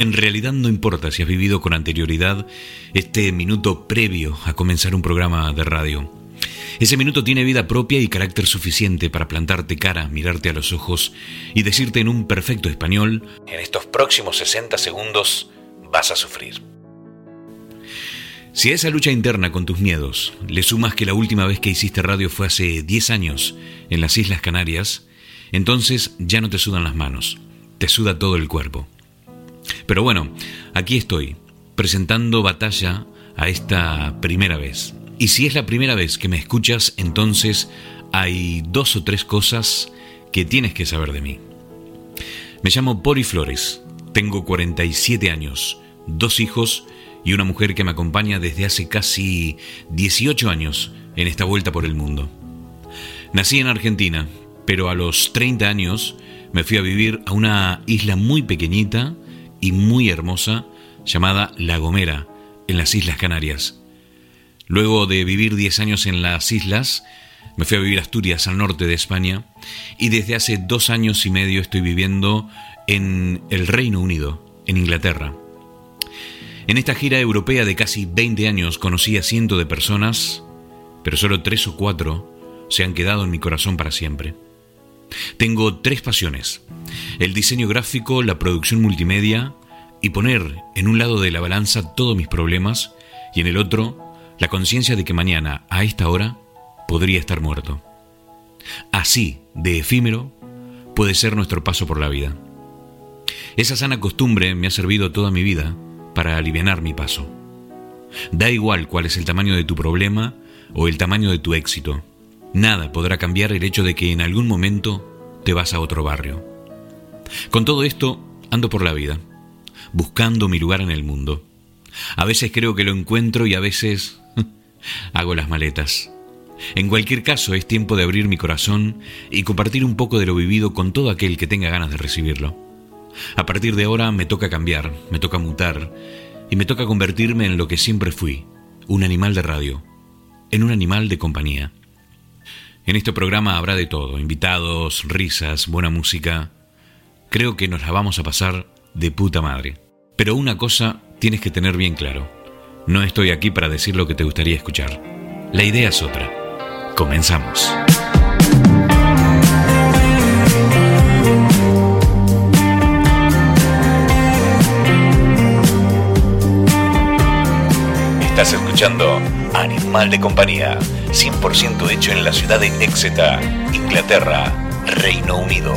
En realidad no importa si has vivido con anterioridad este minuto previo a comenzar un programa de radio. Ese minuto tiene vida propia y carácter suficiente para plantarte cara, mirarte a los ojos y decirte en un perfecto español, en estos próximos 60 segundos vas a sufrir. Si a esa lucha interna con tus miedos le sumas que la última vez que hiciste radio fue hace 10 años en las Islas Canarias, entonces ya no te sudan las manos, te suda todo el cuerpo. Pero bueno, aquí estoy, presentando batalla a esta primera vez. Y si es la primera vez que me escuchas, entonces hay dos o tres cosas que tienes que saber de mí. Me llamo Pori Flores, tengo 47 años, dos hijos y una mujer que me acompaña desde hace casi 18 años en esta vuelta por el mundo. Nací en Argentina, pero a los 30 años me fui a vivir a una isla muy pequeñita y muy hermosa llamada La Gomera, en las Islas Canarias. Luego de vivir 10 años en las islas, me fui a vivir a Asturias, al norte de España, y desde hace dos años y medio estoy viviendo en el Reino Unido, en Inglaterra. En esta gira europea de casi 20 años conocí a cientos de personas, pero solo tres o cuatro se han quedado en mi corazón para siempre. Tengo tres pasiones, el diseño gráfico, la producción multimedia y poner en un lado de la balanza todos mis problemas y en el otro la conciencia de que mañana, a esta hora, podría estar muerto. Así, de efímero, puede ser nuestro paso por la vida. Esa sana costumbre me ha servido toda mi vida para aliviar mi paso. Da igual cuál es el tamaño de tu problema o el tamaño de tu éxito. Nada podrá cambiar el hecho de que en algún momento te vas a otro barrio. Con todo esto, ando por la vida, buscando mi lugar en el mundo. A veces creo que lo encuentro y a veces hago las maletas. En cualquier caso, es tiempo de abrir mi corazón y compartir un poco de lo vivido con todo aquel que tenga ganas de recibirlo. A partir de ahora me toca cambiar, me toca mutar y me toca convertirme en lo que siempre fui, un animal de radio, en un animal de compañía. En este programa habrá de todo, invitados, risas, buena música. Creo que nos la vamos a pasar de puta madre. Pero una cosa tienes que tener bien claro. No estoy aquí para decir lo que te gustaría escuchar. La idea es otra. Comenzamos. Estás escuchando Animal de Compañía, 100% hecho en la ciudad de Exeter, Inglaterra, Reino Unido.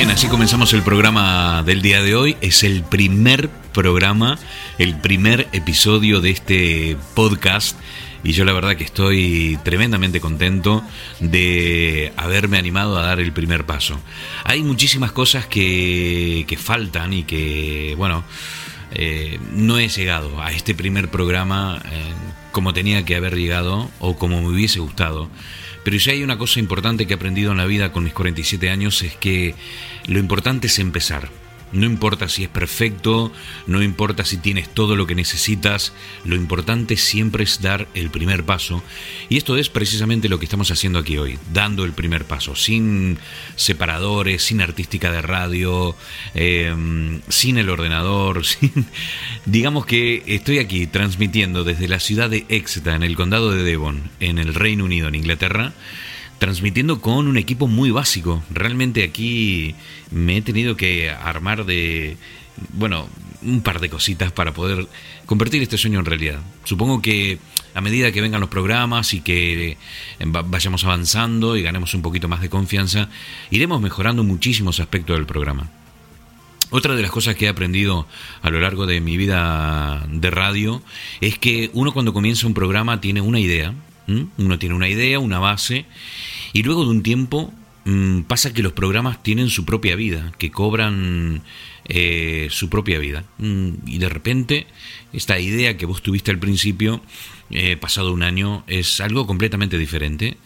Bien, así comenzamos el programa del día de hoy. Es el primer programa, el primer episodio de este podcast. Y yo la verdad que estoy tremendamente contento de haberme animado a dar el primer paso. Hay muchísimas cosas que, faltan y que, bueno, eh, no he llegado a este primer programa eh, como tenía que haber llegado o como me hubiese gustado. Pero si hay una cosa importante que he aprendido en la vida con mis 47 años es que lo importante es empezar. No importa si es perfecto, no importa si tienes todo lo que necesitas, lo importante siempre es dar el primer paso. Y esto es precisamente lo que estamos haciendo aquí hoy, dando el primer paso, sin separadores, sin artística de radio, em, sin el ordenador, sin... digamos que estoy aquí transmitiendo desde la ciudad de Exeter, en el condado de Devon, en el Reino Unido, en Inglaterra transmitiendo con un equipo muy básico. Realmente aquí me he tenido que armar de, bueno, un par de cositas para poder convertir este sueño en realidad. Supongo que a medida que vengan los programas y que vayamos avanzando y ganemos un poquito más de confianza, iremos mejorando muchísimos aspectos del programa. Otra de las cosas que he aprendido a lo largo de mi vida de radio es que uno cuando comienza un programa tiene una idea, uno tiene una idea, una base, y luego de un tiempo mm, pasa que los programas tienen su propia vida, que cobran eh, su propia vida. Mm, y de repente, esta idea que vos tuviste al principio, eh, pasado un año, es algo completamente diferente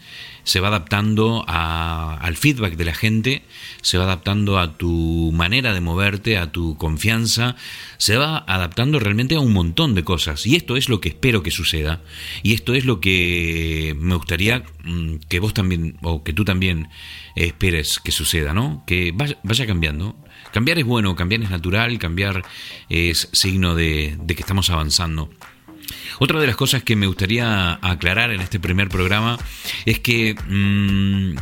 se va adaptando al feedback de la gente, se va adaptando a tu manera de moverte, a tu confianza, se va adaptando realmente a un montón de cosas. Y esto es lo que espero que suceda. Y esto es lo que me gustaría mm, que vos también, o que tú también esperes que suceda, ¿no? Que vaya, cambiando. Cambiar es bueno, cambiar es natural, cambiar es signo de que estamos avanzando. Otra de las cosas que me gustaría aclarar en este primer programa es que mm,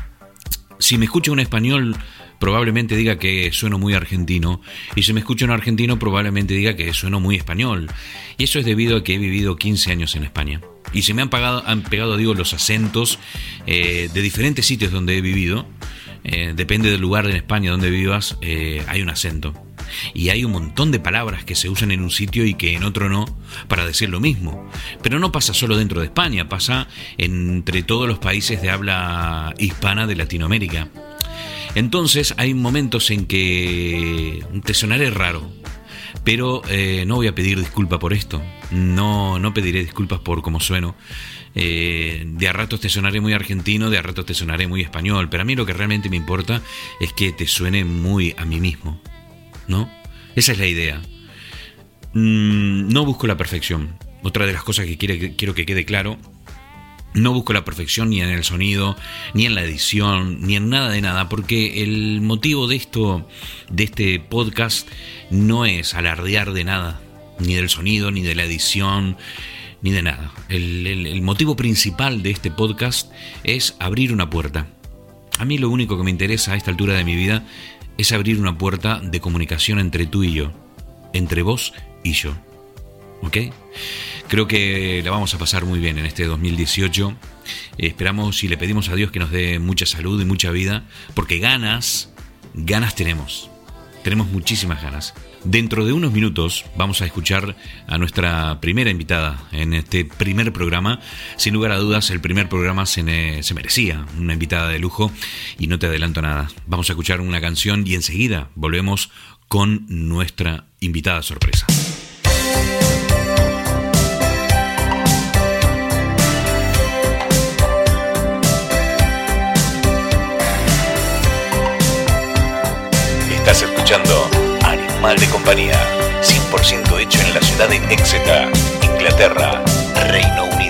si me escucha un español probablemente diga que sueno muy argentino y si me escucha un argentino probablemente diga que sueno muy español. Y eso es debido a que he vivido 15 años en España. Y se me han, pegado, digo, los acentos eh, de diferentes sitios donde he vivido. Eh, depende del lugar en España donde vivas, eh, hay un acento. Y hay un montón de palabras que se usan en un sitio y que en otro no para decir lo mismo. Pero no pasa solo dentro de España, pasa entre todos los países de habla hispana de Latinoamérica. Entonces hay momentos en que te sonaré raro, pero eh, no voy a pedir disculpa por esto. No, no pediré disculpas por cómo sueno. Eh, de a ratos te sonaré muy argentino, de a ratos te sonaré muy español, pero a mí lo que realmente me importa es que te suene muy a mí mismo. ¿No? Esa es la idea. Mm, no busco la perfección. Otra de las cosas que quiero que quede claro, no busco la perfección ni en el sonido, ni en la edición, ni en nada de nada, porque el motivo de esto, de este podcast, no es alardear de nada, ni del sonido, ni de la edición, ni de nada. el motivo principal de este podcast es abrir una puerta. A mí lo único que me interesa a esta altura de mi vida es abrir una puerta de comunicación entre tú y yo, entre vos y yo. ¿Ok? Creo que la vamos a pasar muy bien en este 2018. Esperamos y le pedimos a Dios que nos dé mucha salud y mucha vida, porque ganas, ganas tenemos. Tenemos muchísimas ganas. Dentro de unos minutos vamos a escuchar a nuestra primera invitada en este primer programa. Sin lugar a dudas, el primer programa se, merecía una invitada de lujo y no te adelanto nada. Vamos a escuchar una canción y enseguida volvemos con nuestra invitada sorpresa. Estás escuchando Mal de compañía, 100% hecho en la ciudad de Exeter, Inglaterra, Reino Unido.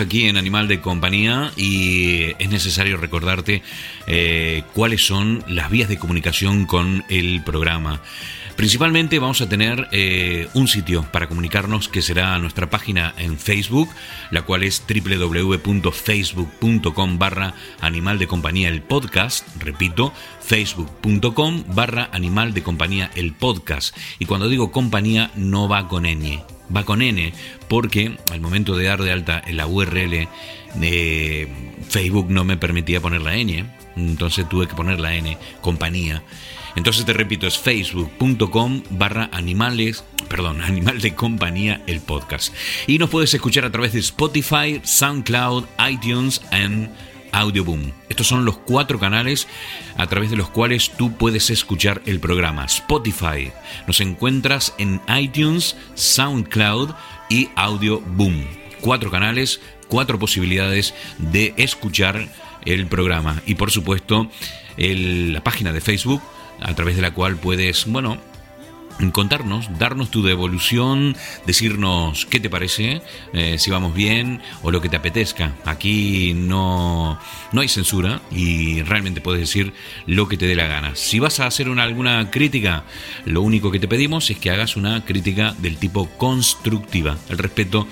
Aquí en Animal de Compañía y es necesario recordarte eh, cuáles son las vías de comunicación con el programa. Principalmente vamos a tener eh, un sitio para comunicarnos que será nuestra página en Facebook, la cual es www.facebook.com barra Animal de Compañía el podcast, repito, facebook.com barra Animal de Compañía el podcast. Y cuando digo compañía no va con ñ, va con n, porque al momento de dar de alta en la URL de Facebook no me permitía poner la ñ, entonces tuve que poner la n, compañía. Entonces te repito, es facebook.com barra animales, perdón, animal de compañía, el podcast. Y nos puedes escuchar a través de Spotify, SoundCloud, iTunes and Audioboom. Estos son los cuatro canales a través de los cuales tú puedes escuchar el programa. Spotify. Nos encuentras en iTunes, SoundCloud y Audioboom. Cuatro canales, cuatro posibilidades de escuchar el programa. Y por supuesto, la página de Facebook a través de la cual puedes, bueno, contarnos, darnos tu devolución, decirnos qué te parece, eh, si vamos bien o lo que te apetezca. Aquí no, no hay censura y realmente puedes decir lo que te dé la gana. Si vas a hacer una, alguna crítica, lo único que te pedimos es que hagas una crítica del tipo constructiva. El respeto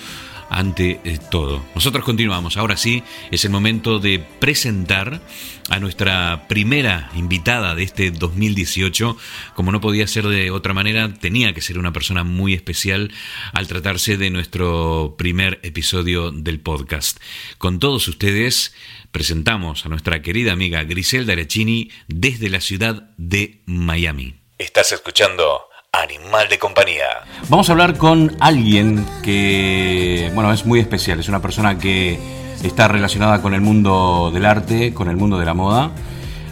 ante eh, todo. Nosotros continuamos. Ahora sí, es el momento de presentar a nuestra primera invitada de este 2018. Como no podía ser de otra manera, tenía que ser una persona muy especial al tratarse de nuestro primer episodio del podcast. Con todos ustedes presentamos a nuestra querida amiga Griselda Arecini desde la ciudad de Miami. Estás escuchando Animal de compañía. Vamos a hablar con alguien que, bueno, es muy especial. Es una persona que está relacionada con el mundo del arte, con el mundo de la moda.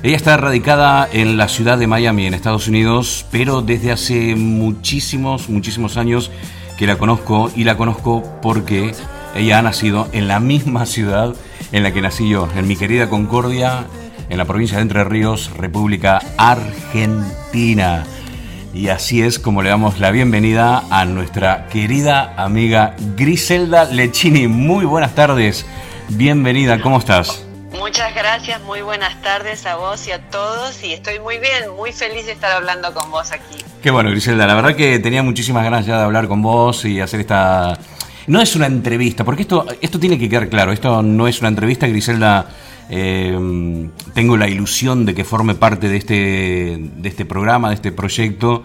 Ella está radicada en la ciudad de Miami, en Estados Unidos, pero desde hace muchísimos, muchísimos años que la conozco y la conozco porque ella ha nacido en la misma ciudad en la que nací yo, en mi querida Concordia, en la provincia de Entre Ríos, República Argentina. Y así es como le damos la bienvenida a nuestra querida amiga Griselda Lechini. Muy buenas tardes, bienvenida, ¿cómo estás? Muchas gracias, muy buenas tardes a vos y a todos y estoy muy bien, muy feliz de estar hablando con vos aquí. Qué bueno, Griselda, la verdad que tenía muchísimas ganas ya de hablar con vos y hacer esta... No es una entrevista, porque esto, esto tiene que quedar claro, esto no es una entrevista, Griselda eh, tengo la ilusión de que forme parte de este, de este programa, de este proyecto.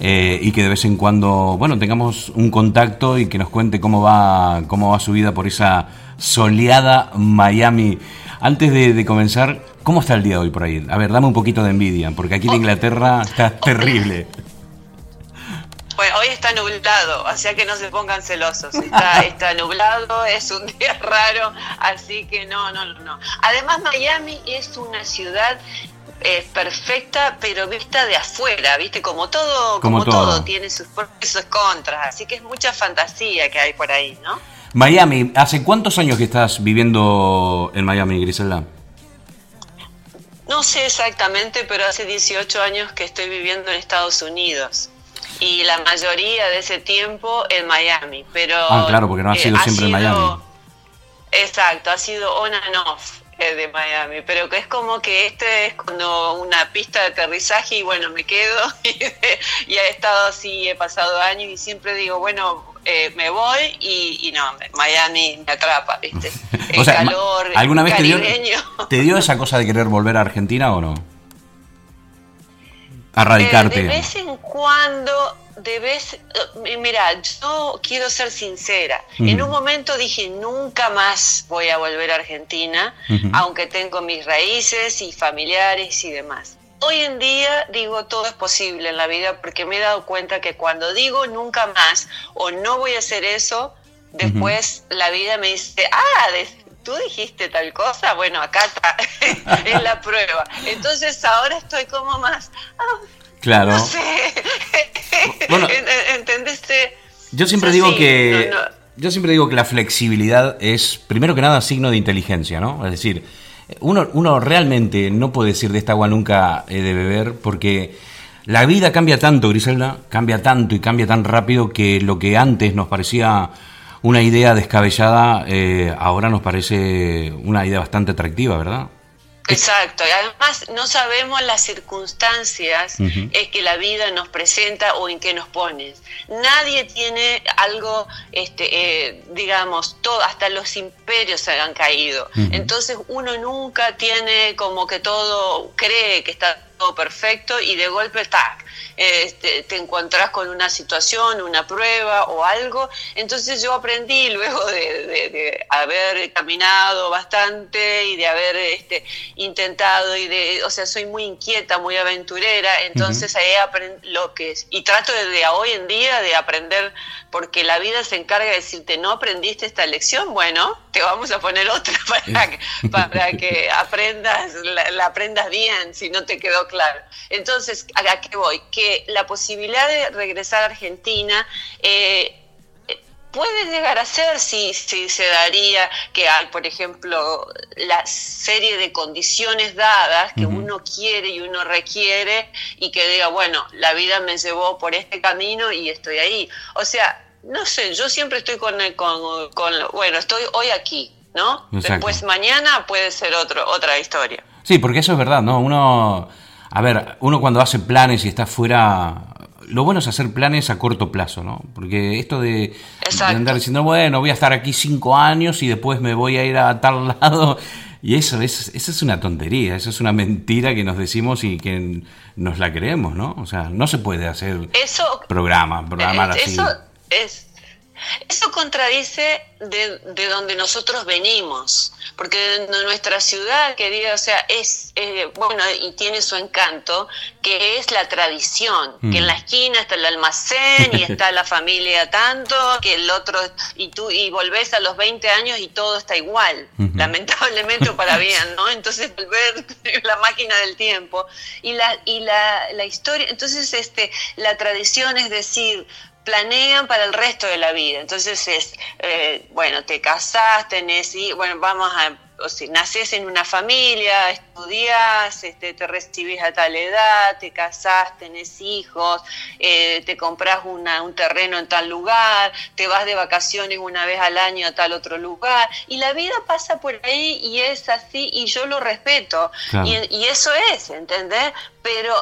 Eh, y que de vez en cuando, bueno, tengamos un contacto y que nos cuente cómo va, cómo va su vida por esa soleada Miami. Antes de, comenzar, ¿cómo está el día de hoy por ahí? A ver, dame un poquito de envidia, porque aquí en Inglaterra está terrible. Está nublado, o sea que no se pongan celosos. Está, está nublado, es un día raro, así que no, no, no. Además, Miami es una ciudad eh, perfecta, pero vista de afuera, ¿viste? Como todo, como, todo. tiene sus pros y sus contras, así que es mucha fantasía que hay por ahí, ¿no? Miami, ¿hace cuántos años que estás viviendo en Miami, Griselda? No sé exactamente, pero hace 18 años que estoy viviendo en Estados Unidos y la mayoría de ese tiempo en Miami. Pero, ah, claro, porque no ha eh, sido siempre en Miami. Exacto, ha sido on and off eh, de Miami, pero que es como que este es cuando una pista de aterrizaje y bueno, me quedo y, he estado así, he pasado años y siempre digo, bueno, eh, me voy y, no, Miami me atrapa, ¿viste? El calor, ¿alguna vez te dio, te dio esa cosa de querer volver a Argentina o no? A radicarte. Eh, de vez en cuando, de vez, eh, mira, yo quiero ser sincera. En un momento dije, nunca más voy a volver a Argentina, aunque tengo mis raíces y familiares y demás. Hoy en día digo todo es posible en la vida porque me he dado cuenta que cuando digo nunca más o no voy a hacer eso, después la vida me dice, ah, tú dijiste tal cosa, bueno, acá está, es la prueba. Entonces ahora estoy como más... Ah, claro. No sé. Bueno, ¿Entendiste? Yo siempre digo que... Yo siempre digo que la flexibilidad es, primero que nada, signo de inteligencia, ¿no? Es decir, uno, uno realmente no puede decir de esta agua nunca he de beber porque la vida cambia tanto, Griselda, cambia tanto y cambia tan rápido que lo que antes nos parecía una idea descabellada, eh, ahora nos parece una idea bastante atractiva, ¿verdad? Exacto, y además no sabemos las circunstancias es que la vida nos presenta o en qué nos pone. Nadie tiene algo, este, eh, digamos, todo, hasta los imperios se han caído. Entonces uno nunca tiene como que todo, cree que está todo perfecto y de golpe, tac, este, te encontrás con una situación, una prueba o algo. Entonces yo aprendí luego de, haber caminado bastante y de haber este, intentado y de, o sea, soy muy inquieta, muy aventurera, entonces ahí lo que es, y trato de, hoy en día de aprender, porque la vida se encarga de decirte, no aprendiste esta lección, bueno, te vamos a poner otra para que, para que aprendas, la, aprendas bien, si no te quedó claro. Entonces, ¿a qué voy? Que la posibilidad de regresar a Argentina eh, puede llegar a ser si, si, se daría que hay, por ejemplo, la serie de condiciones dadas que uno quiere y uno requiere y que diga, bueno, la vida me llevó por este camino y estoy ahí. O sea, no sé, yo siempre estoy con, con, con bueno, estoy hoy aquí, ¿no? Después mañana puede ser otro, otra historia. Sí, porque eso es verdad, ¿no? Uno a ver, uno cuando hace planes y está fuera, lo bueno es hacer planes a corto plazo, ¿no? Porque esto de, andar diciendo, bueno, voy a estar aquí cinco años y después me voy a ir a tal lado, y eso es, eso es una tontería, eso es una mentira que nos decimos y que nos la creemos, ¿no? O sea, no se puede hacer eso, programa, programar así. Eso es eso contradice de, de, donde nosotros venimos, porque de nuestra ciudad, querida, o sea, es, eh, bueno, y tiene su encanto, que es la tradición, que en la mm. esquina está el almacén y está la familia tanto, que el otro, y tú, y volvés a los 20 años y todo está igual, lamentablemente para bien, ¿no? Entonces volver la máquina del tiempo y la, y la, la historia, entonces este, la tradición es decir, planean para el resto de la vida. Entonces es, eh, bueno, te casás, tenés, y, bueno, vamos a, o sea, nacés en una familia, estudiás, este, te recibís a tal edad, te casás, tenés hijos, eh, te compras una, un terreno en tal lugar, te vas de vacaciones una vez al año a tal otro lugar, y la vida pasa por ahí y es así, y yo lo respeto, y, y eso es, ¿entendés? Pero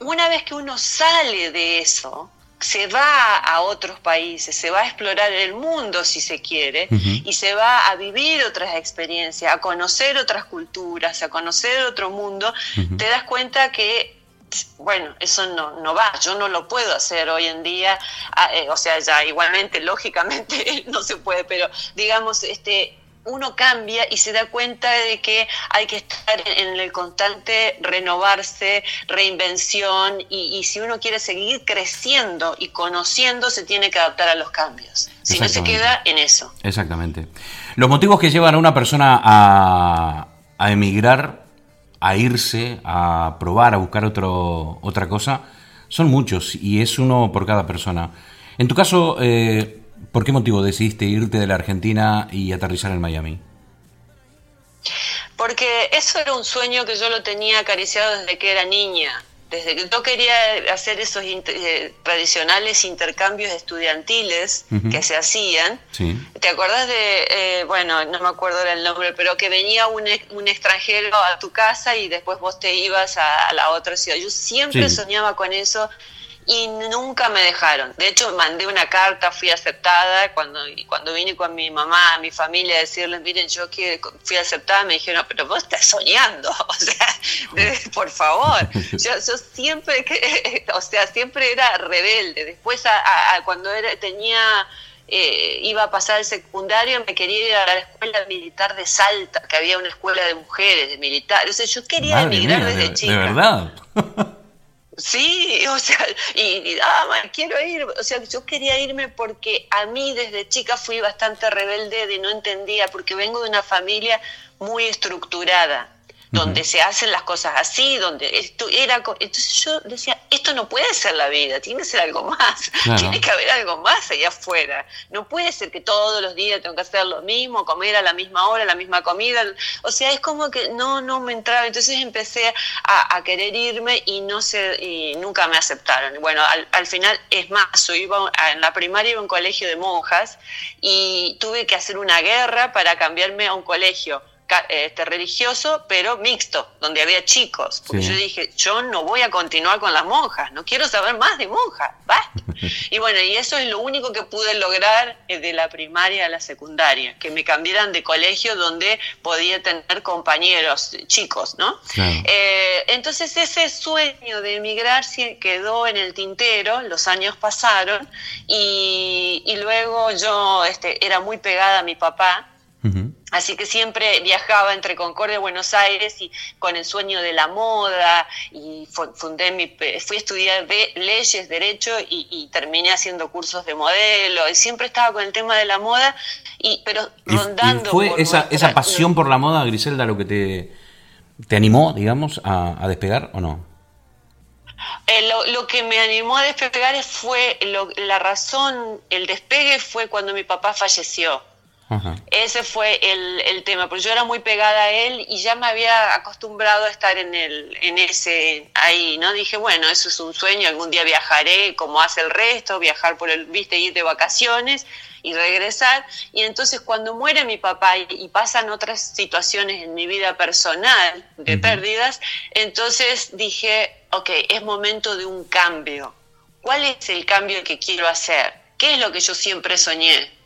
una vez que uno sale de eso, se va a otros países, se va a explorar el mundo si se quiere, y se va a vivir otras experiencias, a conocer otras culturas, a conocer otro mundo, te das cuenta que bueno, eso no, no va, yo no lo puedo hacer hoy en día, ah, eh, o sea, ya igualmente, lógicamente no se puede, pero digamos, este, uno cambia y se da cuenta de que hay que estar en el constante renovarse, reinvención y, si uno quiere seguir creciendo y conociendo se tiene que adaptar a los cambios. Si no se queda en eso. Exactamente. Los motivos que llevan a una persona a, a emigrar, a irse, a probar, a buscar otro, otra cosa, son muchos y es uno por cada persona. En tu caso, eh, ¿Por qué motivo decidiste irte de la Argentina y aterrizar en Miami? Porque eso era un sueño que yo lo tenía acariciado desde que era niña. Desde que yo quería hacer esos eh, tradicionales intercambios estudiantiles que se hacían. ¿Te acuerdas de, eh, bueno, no me acuerdo el nombre, pero que venía un, un, extranjero a tu casa y después vos te ibas a, la otra ciudad? Yo siempre soñaba con eso y nunca me dejaron. De hecho, mandé una carta, fui aceptada. Cuando, cuando vine con mi mamá, mi familia, a decirles, miren, yo fui aceptada, me dijeron, pero vos estás soñando, o sea, por favor. Yo, siempre, o sea, siempre era rebelde. Después, cuando era, tenía... Eh, iba a pasar el secundario, me quería ir a la escuela militar de Salta, que había una escuela de mujeres, de militares. O sea, yo quería emigrar desde chica. ¿De verdad? Sí, o sea, y, ah, quiero ir, o sea, yo quería irme porque a mí desde chica fui bastante rebelde de no entendía, porque vengo de una familia muy estructurada. Donde se hacen las cosas así, donde esto era... Entonces yo decía, esto no puede ser la vida, tiene que ser algo más, tiene que haber algo más allá afuera. No puede ser que todos los días tengo que hacer lo mismo, comer a la misma hora, la misma comida. O sea, es como que no, no me entraba. Entonces empecé a, querer irme y no sé, y nunca me aceptaron. Bueno, al, final, es más, yo iba en la primaria iba a un colegio de monjas y tuve que hacer una guerra para cambiarme a un colegio este, religioso, pero mixto, donde había chicos. Porque yo dije, yo no voy a continuar con las monjas, no quiero saber más de monjas, basta. y bueno, y eso es lo único que pude lograr eh, de la primaria a la secundaria, que me cambiaran de colegio donde podía tener compañeros chicos, ¿no? Eh, entonces ese sueño de emigrar quedó en el tintero, los años pasaron y, y luego yo este, era muy pegada a mi papá. Así que siempre viajaba entre Concordia y Buenos Aires y con el sueño de la moda y fundé mi, fui a estudiar leyes, derecho y, terminé haciendo cursos de modelo y siempre estaba con el tema de la moda y pero rondando. ¿Fue esa, esa pasión por la moda, Griselda, lo que te, te animó, digamos, a, despegar o no? Eh, lo, que me animó a despegar fue la razón, el despegue fue cuando mi papá falleció. Ese fue el, tema, porque yo era muy pegada a él y ya me había acostumbrado a estar en, el, en ese, ahí, ¿no? Dije, bueno, eso es un sueño, algún día viajaré como hace el resto, viajar por el, viste, ir de vacaciones y regresar. Y entonces cuando muere mi papá y, pasan otras situaciones en mi vida personal de pérdidas, entonces dije, ok, es momento de un cambio. ¿Cuál es el cambio que quiero hacer? ¿Qué es lo que yo siempre soñé?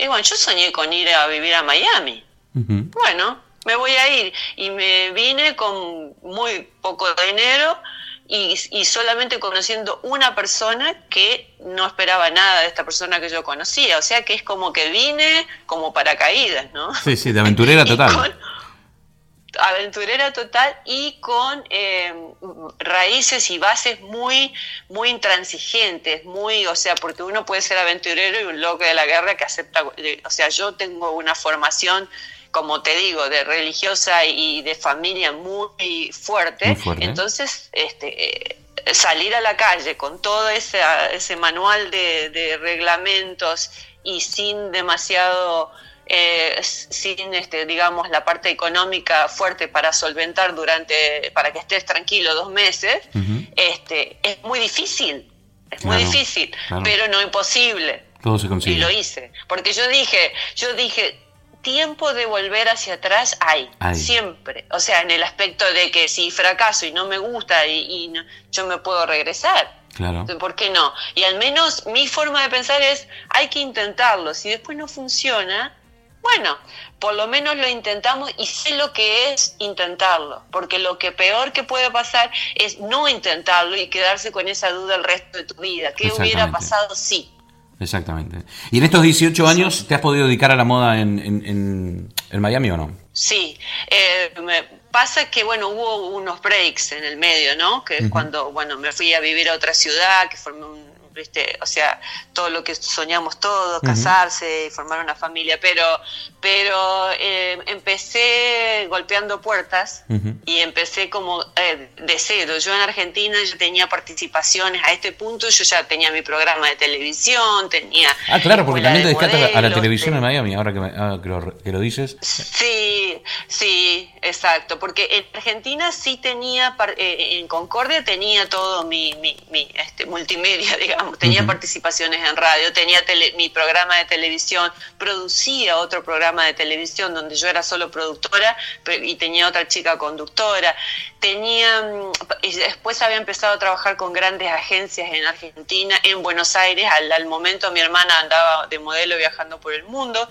Y bueno, yo soñé con ir a vivir a Miami. Bueno, me voy a ir. Y me vine con muy poco dinero y, y, solamente conociendo una persona que no esperaba nada de esta persona que yo conocía. O sea que es como que vine como paracaídas, ¿no? Sí, sí, de aventurera total aventurera total y con eh, raíces y bases muy, muy intransigentes, muy, o sea, porque uno puede ser aventurero y un loco de la guerra que acepta, o sea, yo tengo una formación, como te digo, de religiosa y de familia muy fuerte, entonces, este, eh, salir a la calle con todo ese, ese manual de, de reglamentos y sin demasiado eh, sin, este, digamos, la parte económica fuerte para solventar durante, para que estés tranquilo dos meses, este, es muy difícil, es muy difícil, pero no imposible. Todo se consigue. Y lo hice, porque yo dije, yo dije, tiempo de volver hacia atrás hay, siempre. O sea, en el aspecto de que si fracaso y no me gusta y, yo me puedo regresar. Claro. ¿Por qué no? Y al menos mi forma de pensar es, hay que intentarlo. Si después no funciona, bueno, por lo menos lo intentamos y sé lo que es intentarlo, porque lo que peor que puede pasar es no intentarlo y quedarse con esa duda el resto de tu vida. ¿Qué hubiera pasado si? Exactamente. ¿Y en estos 18 años te has podido dedicar a la moda en, en, Miami o no? Sí. Eh, me pasa que, bueno, hubo unos breaks en el medio, ¿no? Que es cuando, bueno, me fui a vivir a otra ciudad, que formé un o sea, todo lo que soñamos todos, casarse y formar una familia, pero, pero eh, empecé golpeando puertas y empecé como eh, de cero. Yo en Argentina ya tenía participaciones, a este punto yo ya tenía mi programa de televisión, tenía... Ah, claro, porque también te dedicaste a la televisión en Miami, ahora que, que, lo, dices. Sí, sí, exacto, porque en Argentina sí tenía, eh, en Concordia tenía todo mi, mi, mi este, multimedia, digamos tenía participaciones en radio, tenía mi programa de televisión, producía otro programa de televisión donde yo era solo productora y tenía otra chica conductora. Tenía, mm, y después había empezado a trabajar con grandes agencias en Argentina, en Buenos Aires. Al, al momento mi hermana andaba de modelo viajando por el mundo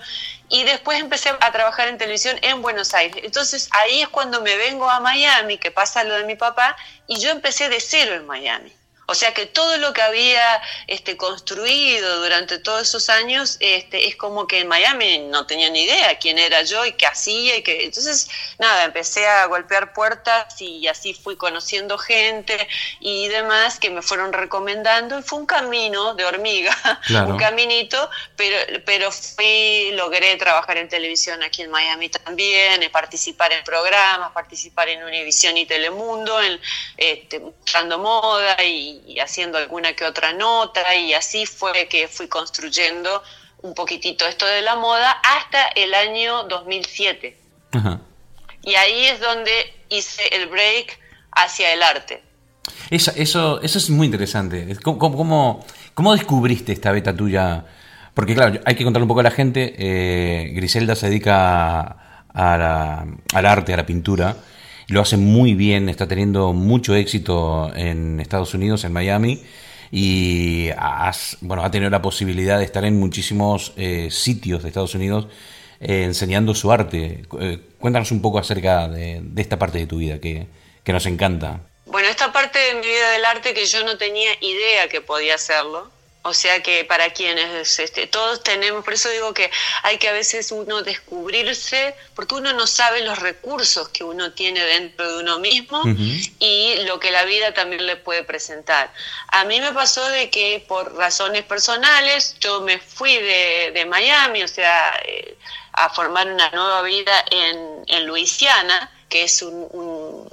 y después empecé a trabajar en televisión en Buenos Aires. Entonces ahí es cuando me vengo a Miami, que pasa lo de mi papá, y yo empecé de cero en Miami. O sea que todo lo que había este, construido durante todos esos años este, es como que en Miami no tenía ni idea quién era yo y qué hacía. Y que... Entonces, nada, empecé a golpear puertas y así fui conociendo gente y demás que me fueron recomendando. Y fue un camino de hormiga, un caminito, pero, pero fui, logré trabajar en televisión aquí en Miami también, participar en programas, participar en Univisión y Telemundo, en, este, mostrando moda y y, haciendo alguna que otra nota y así fue que fui construyendo un poquitito esto de la moda hasta el año 2007. Y ahí es donde hice el break hacia el arte. Eso, eso, eso es muy interesante. ¿Cómo, cómo, descubriste esta beta tuya? Porque claro, hay que contarle un poco a la gente. Eh, Griselda se dedica al arte, a la pintura lo hace muy bien, está teniendo mucho éxito en Estados Unidos, en Miami, y has, bueno, ha tenido la posibilidad de estar en muchísimos eh, sitios de Estados Unidos eh, enseñando su arte. Eh, cuéntanos un poco acerca de, esta parte de tu vida que, que nos encanta. Bueno, esta parte de mi vida del arte que yo no tenía idea que podía hacerlo, o sea que para quienes este, todos tenemos, por eso digo que hay que a veces uno descubrirse, porque uno no sabe los recursos que uno tiene dentro de uno mismo y lo que la vida también le puede presentar. A mí me pasó de que por razones personales yo me fui de, Miami, o sea, eh, a formar una nueva vida en, en Luisiana, que es un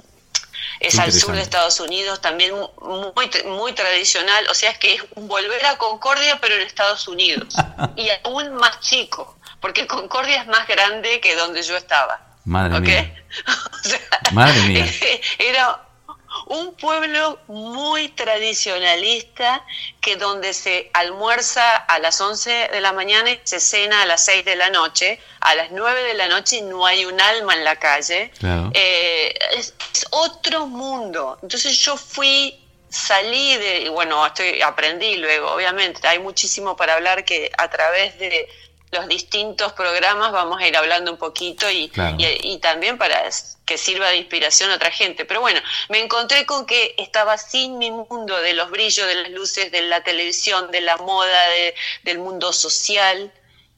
es al sur de Estados Unidos, también muy, muy tradicional, o sea, es que es volver a Concordia, pero en Estados Unidos, y aún más chico, porque Concordia es más grande que donde yo estaba. Madre mía. Madre mía. Era un pueblo muy tradicionalista que donde se almuerza a las 11 de la mañana y se cena a las 6 de la noche, a las 9 de la noche no hay un alma en la calle, eh, es, otro mundo. Entonces yo fui salí de, bueno, estoy, aprendí luego, obviamente, hay muchísimo para hablar que a través de los distintos programas vamos a ir hablando un poquito y, y, también para que sirva de inspiración a otra gente. Pero bueno, me encontré con que estaba sin mi mundo de los brillos, de las luces, de la televisión, de la moda, del mundo social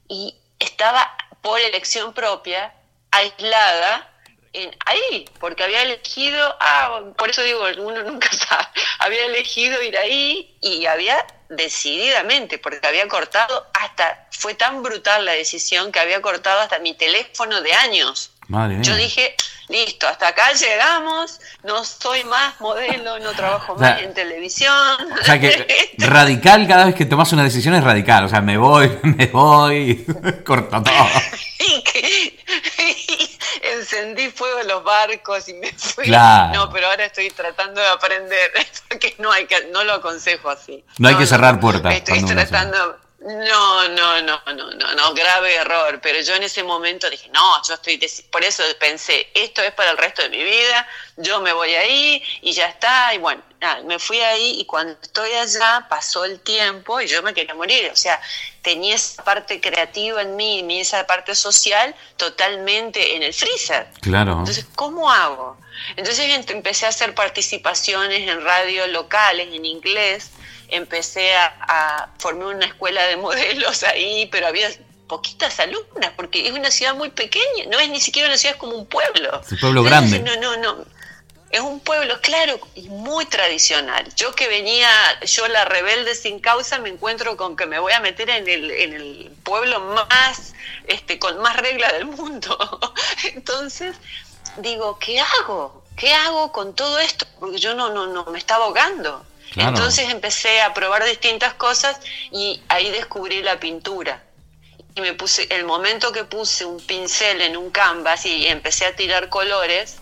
y estaba por elección propia, aislada, en, ahí, porque había elegido, ah, por eso digo, uno nunca sabe, había elegido ir ahí y había decididamente, porque había cortado hasta, fue tan brutal la decisión que había cortado hasta mi teléfono de años. Yo dije, listo, hasta acá llegamos, no soy más modelo, no trabajo más en televisión. O sea que radical cada vez que tomas una decisión es radical, o sea, me voy, me voy, corto todo. y, que, encendí fuego en los barcos y me fui. No, pero ahora estoy tratando de aprender, porque no, hay que, no lo aconsejo así. No, hay que cerrar puertas. Estoy tratando no, no, no, no, no, no, grave error. Pero yo en ese momento dije, no, yo estoy, por eso pensé, esto es para el resto de mi vida, yo me voy ahí y ya está. Y bueno, me fui ahí y cuando estoy allá pasó el tiempo y yo me quería morir. O sea, tenía esa parte creativa en mí, y esa parte social totalmente en el freezer. Claro. Entonces, ¿cómo hago? Entonces empecé a hacer participaciones en radio locales en inglés empecé a, formar una escuela de modelos ahí, pero había poquitas alumnas, porque es una ciudad muy pequeña, no es ni siquiera una ciudad, es como un pueblo. Es un pueblo grande. No, no, no. Es un pueblo, claro, y muy tradicional. Yo que venía, yo la rebelde sin causa, me encuentro con que me voy a meter en el, en el pueblo más, este, con más regla del mundo. Entonces, digo, ¿qué hago? ¿Qué hago con todo esto? Porque yo no, no, no me estaba ahogando. Entonces empecé a probar distintas cosas y ahí descubrí la pintura. Y me puse, el momento que puse un pincel en un canvas y empecé a tirar colores,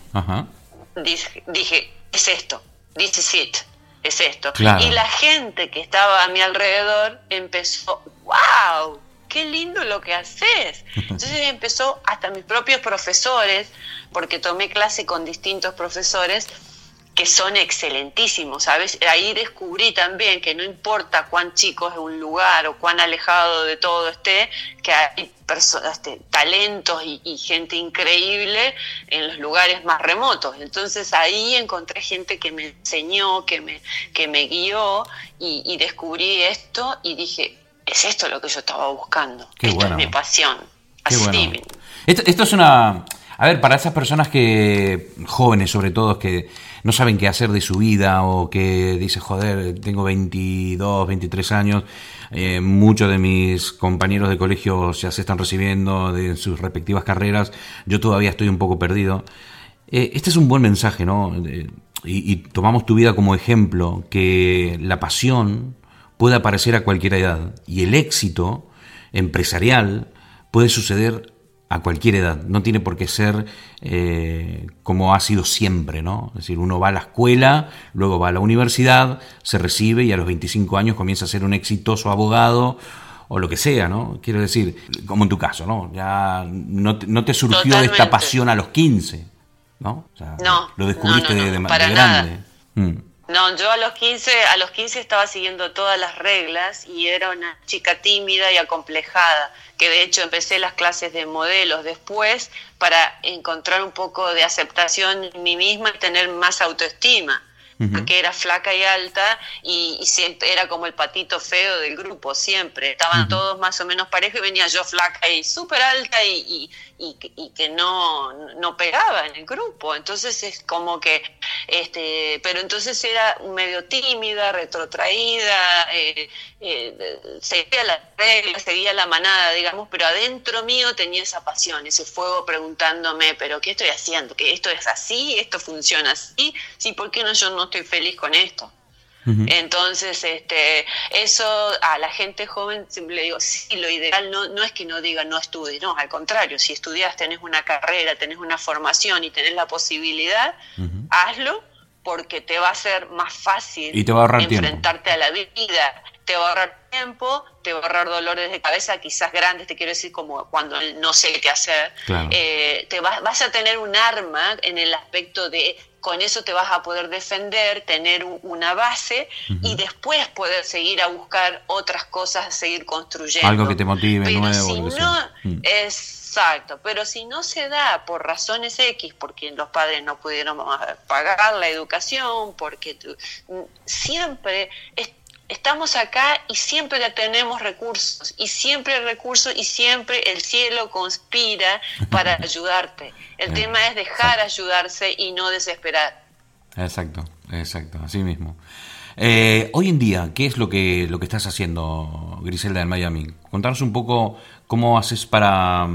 Dije, es esto, this is it, es esto. Y la gente que estaba a mi alrededor empezó, wow, qué lindo lo que haces. Entonces empezó hasta mis propios profesores, porque tomé clase con distintos profesores, que son excelentísimos. ¿sabes? Ahí descubrí también que no importa cuán chico es un lugar o cuán alejado de todo esté, que hay personas, este, talentos y, gente increíble en los lugares más remotos. Entonces ahí encontré gente que me enseñó, que me, que me guió y, descubrí esto y dije, es esto lo que yo estaba buscando. esto es mi pasión. Así esto, esto es una... A ver, para esas personas que, jóvenes sobre todo, que no saben qué hacer de su vida o que dice, joder, tengo 22, 23 años, eh, muchos de mis compañeros de colegio ya se están recibiendo de sus respectivas carreras, yo todavía estoy un poco perdido. Eh, este es un buen mensaje, ¿no? y, tomamos tu vida como ejemplo, que la pasión puede aparecer a cualquier edad y el éxito empresarial puede suceder a cualquier edad, no tiene por qué ser eh, como ha sido siempre, ¿no? Es decir, uno va a la escuela, luego va a la universidad, se recibe y a los 25 años comienza a ser un exitoso abogado o lo que sea, ¿no? Quiero decir, como en tu caso, ¿no? Ya no, te surgió esta pasión a los 15, ¿no? no, lo descubriste de, grande. Mm. No, yo a los 15, a los 15 estaba siguiendo todas las reglas y era una chica tímida y acomplejada, que de hecho empecé las clases de modelos después para encontrar un poco de aceptación en mí misma y tener más autoestima porque era flaca y alta y, siempre era como el patito feo del grupo, siempre. Estaban todos más o menos parejos y venía yo flaca y súper alta y, y, que no, no pegaba en el grupo. Entonces es como que, este, pero entonces era medio tímida, retrotraída, eh, eh, seguía la regla, seguía la manada, digamos, pero adentro mío tenía esa pasión, ese fuego preguntándome, pero ¿qué estoy haciendo? ¿Que esto es así? ¿Esto funciona así? Sí, ¿por qué no yo no estoy feliz con esto? Entonces, este, eso a la gente joven siempre le digo, sí, lo ideal no, no es que no diga no estudie, no, al contrario, si estudias, tenés una carrera, tenés una formación y tenés la posibilidad, hazlo porque te va a ser más fácil y te va a enfrentarte a la vida, te va a ahorrar tiempo, te va a ahorrar dolores de cabeza, quizás grandes, te quiero decir, como cuando no sé qué hacer. Eh, te vas, vas a tener un arma en el aspecto de con eso te vas a poder defender, tener una base y después poder seguir a buscar otras cosas, seguir construyendo. Algo que te motive Pero nuevo. Si no, mm. Exacto, pero si no se da por razones X, porque los padres no pudieron pagar la educación, porque mm, siempre estamos acá y siempre tenemos recursos, y siempre hay recursos y siempre el cielo conspira para ayudarte. El tema es dejar ayudarse y no desesperar. Exacto, exacto, así mismo. Eh, hoy en día, ¿qué es lo que, lo que estás haciendo, Griselda, en Miami? Contanos un poco cómo haces para,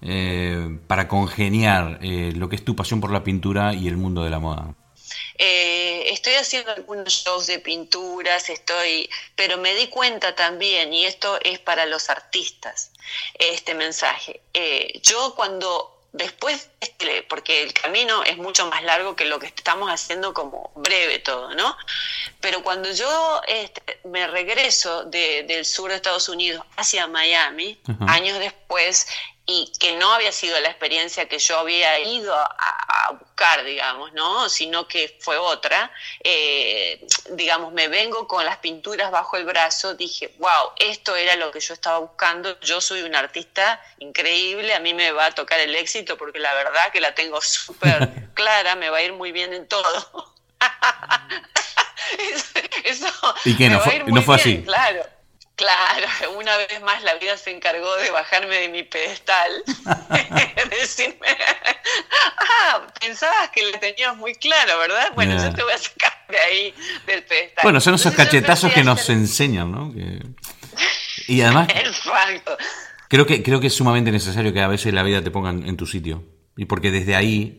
eh, para congeniar eh, lo que es tu pasión por la pintura y el mundo de la moda. Eh, estoy haciendo algunos shows de pinturas, estoy, pero me di cuenta también, y esto es para los artistas, este mensaje. Eh, yo cuando después, este, porque el camino es mucho más largo que lo que estamos haciendo como breve todo, ¿no? Pero cuando yo este, me regreso del sur de Estados Unidos hacia Miami, años después, y que no había sido la experiencia que yo había ido a, buscar, digamos, ¿no? Sino que fue otra. Eh, digamos, me vengo con las pinturas bajo el brazo, dije, wow, esto era lo que yo estaba buscando, yo soy un artista increíble, a mí me va a tocar el éxito porque la verdad que la tengo súper clara, me va a ir muy bien en todo. eso, ¿Y que no fue, no fue así? Claro. Claro, una vez más la vida se encargó de bajarme de mi pedestal, decirme, ah, pensabas que le tenías muy claro, ¿verdad? Bueno, yo te voy a sacar de ahí del pedestal. Bueno, son esos cachetazos que nos enseñan, ¿no? Y además, creo que, creo que es sumamente necesario que a veces la vida te ponga en tu sitio. Y porque desde ahí,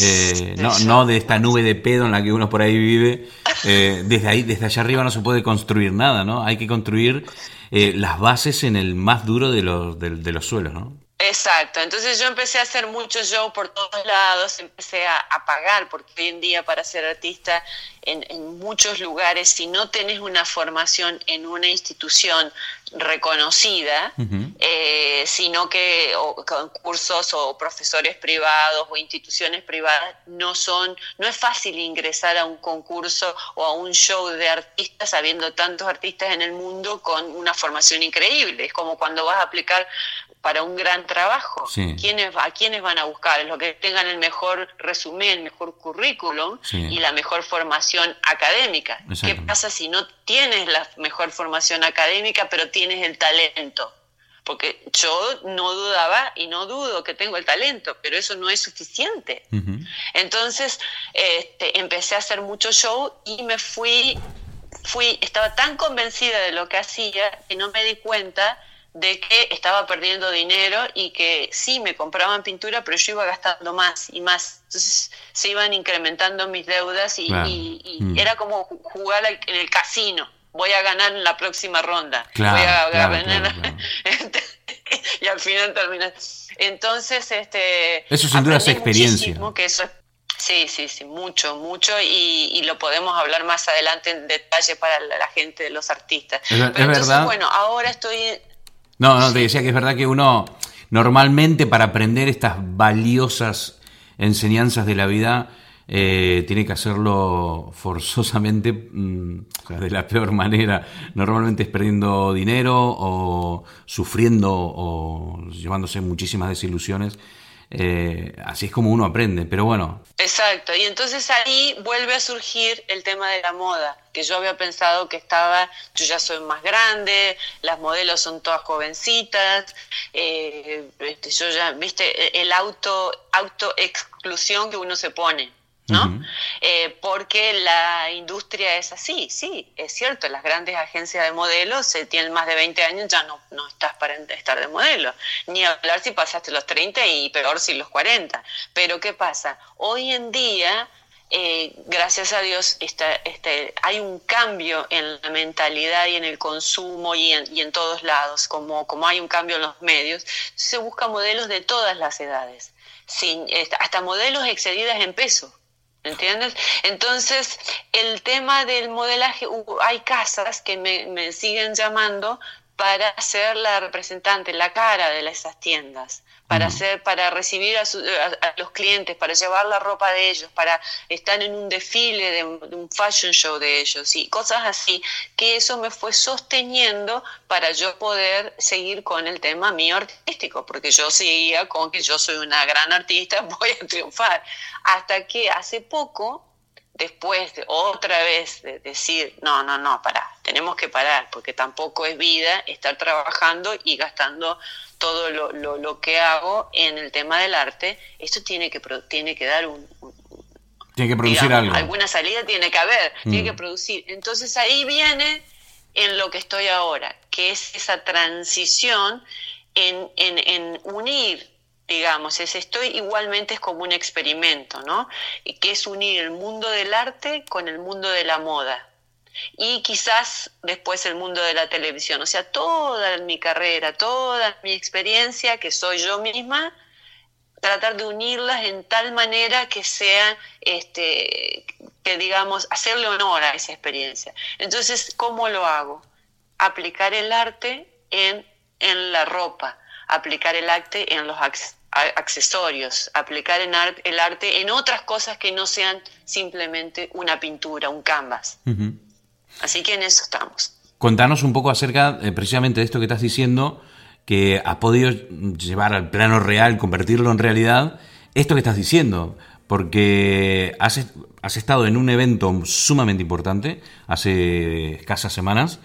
eh, no, no de esta nube de pedo en la que uno por ahí vive, eh, desde ahí, desde allá arriba no se puede construir nada, ¿no? Hay que construir eh, las bases en el más duro de los, de, los suelos, ¿no? Exacto, entonces yo empecé a hacer mucho show por todos lados, empecé a, pagar, porque hoy en día para ser artista en, muchos lugares, si no tenés una formación en una institución reconocida, eh, sino que concursos o profesores privados o instituciones privadas no son, no es fácil ingresar a un concurso o a un show de artistas habiendo tantos artistas en el mundo con una formación increíble. Es como cuando vas a aplicar para un gran trabajo. ¿Quiénes, ¿A quiénes van a buscar? Los que tengan el mejor resumen, el mejor currículum y la mejor formación académica. ¿Qué pasa si no tienes la mejor formación académica, pero tienes el talento? Porque yo no dudaba y no dudo que tengo el talento, pero eso no es suficiente. Entonces este, empecé a hacer mucho show y me fui, fui, estaba tan convencida de lo que hacía que no me di cuenta de que estaba perdiendo dinero y que sí me compraban pintura, pero yo iba gastando más y más. Entonces se iban incrementando mis deudas y, mm. era como jugar en el casino. Voy a ganar en la próxima ronda. voy a ganar. y al final termina. Entonces, este. Eso sin duda es experiencia. Que eso Sí, sí, sí, mucho, mucho y, lo podemos hablar más adelante en detalle para la, gente de los artistas. Es, verdad. Bueno, ahora estoy no, no, te decía que es verdad que uno normalmente para aprender estas valiosas enseñanzas de la vida eh, tiene que hacerlo forzosamente, mm, de la peor manera. Normalmente es perdiendo dinero o sufriendo o llevándose muchísimas desilusiones eh, así es como uno aprende, pero bueno. Exacto, y entonces ahí vuelve a surgir el tema de la moda, que yo había pensado que estaba, yo ya soy más grande, las modelos son todas jovencitas, eh, este, yo ya, viste, el auto, auto exclusión que uno se pone. ¿No? Eh, porque la industria es así, sí, es cierto, las grandes agencias de modelos, se tienen más de 20 años, ya no, no estás para estar de modelo, ni hablar si pasaste los 30 y peor si los 40. Pero ¿qué pasa? Hoy en día... Eh, gracias a Dios este, hay un cambio en la mentalidad y en el consumo y en, y en todos lados, como, como hay un cambio en los medios, se busca modelos de todas las edades, sin, hasta modelos excedidas en peso. ¿Entiendes? Entonces, el tema del modelaje, hay casas que me, me siguen llamando para ser la representante, la cara de esas tiendas, para hacer, para recibir a, los clientes, para llevar la ropa de ellos, para estar en un desfile de un, fashion show de ellos y cosas así, que eso me fue sosteniendo para yo poder seguir con el tema mío artístico, porque yo seguía con que yo soy una gran artista, voy a triunfar, hasta que hace poco después de otra vez de decir, no, no, no, para, tenemos que parar, porque tampoco es vida estar trabajando y gastando todo lo, lo, que hago en el tema del arte, esto tiene que, tiene que dar un... tiene que producir algo. Alguna salida tiene que haber, tiene que mm. producir. Entonces ahí viene en lo que estoy ahora, que es esa transición en, en, en unir digamos, es estoy igualmente es como un experimento, ¿no? Que es unir el mundo del arte con el mundo de la moda. Y quizás después el mundo de la televisión, o sea, toda mi carrera, toda mi experiencia, que soy yo misma, tratar de unirlas en tal manera que sean, este, que digamos, hacerle honor a esa experiencia. Entonces, ¿cómo lo hago? Aplicar el arte en, en la ropa, aplicar el arte en los accesorios, aplicar en el arte en otras cosas que no sean simplemente una pintura, un canvas. Así que en eso estamos. Contanos un poco acerca eh, precisamente de esto que estás diciendo, que has podido llevar al plano real, convertirlo en realidad, esto que estás diciendo, porque has, has estado en un evento sumamente importante hace escasas semanas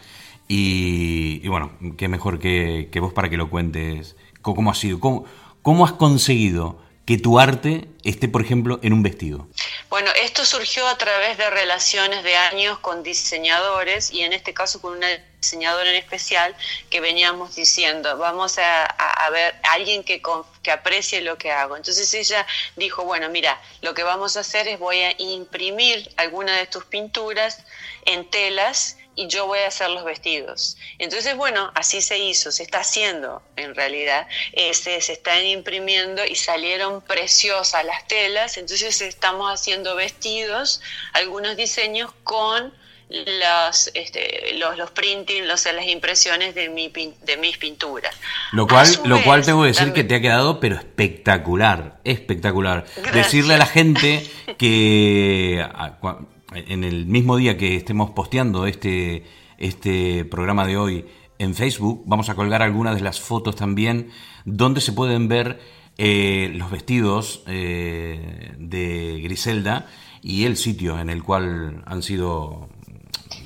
y, bueno, qué mejor que, que, vos para que lo cuentes, cómo ha sido, cómo, ¿Cómo has conseguido que tu arte esté, por ejemplo, en un vestido? Bueno, esto surgió a través de relaciones de años con diseñadores y en este caso con una diseñadora en especial que veníamos diciendo, vamos a, ver a alguien que, que aprecie lo que hago. Entonces ella dijo, bueno, mira, lo que vamos a hacer es voy a imprimir alguna de tus pinturas en telas y yo voy a hacer los vestidos. Entonces, bueno, así se hizo, se está haciendo en realidad, este, se están imprimiendo y salieron preciosas las telas, entonces estamos haciendo vestidos, algunos diseños con los, este, los, los printing, los, las impresiones de, mi, de mis pinturas. Lo cual, lo cual tengo que decir que te ha quedado, pero espectacular, espectacular. Decirle a la gente que en el mismo día que estemos posteando este, este programa de hoy en Facebook, vamos a colgar algunas de las fotos también donde se pueden ver eh, los vestidos eh, de Griselda y el sitio en el cual han sido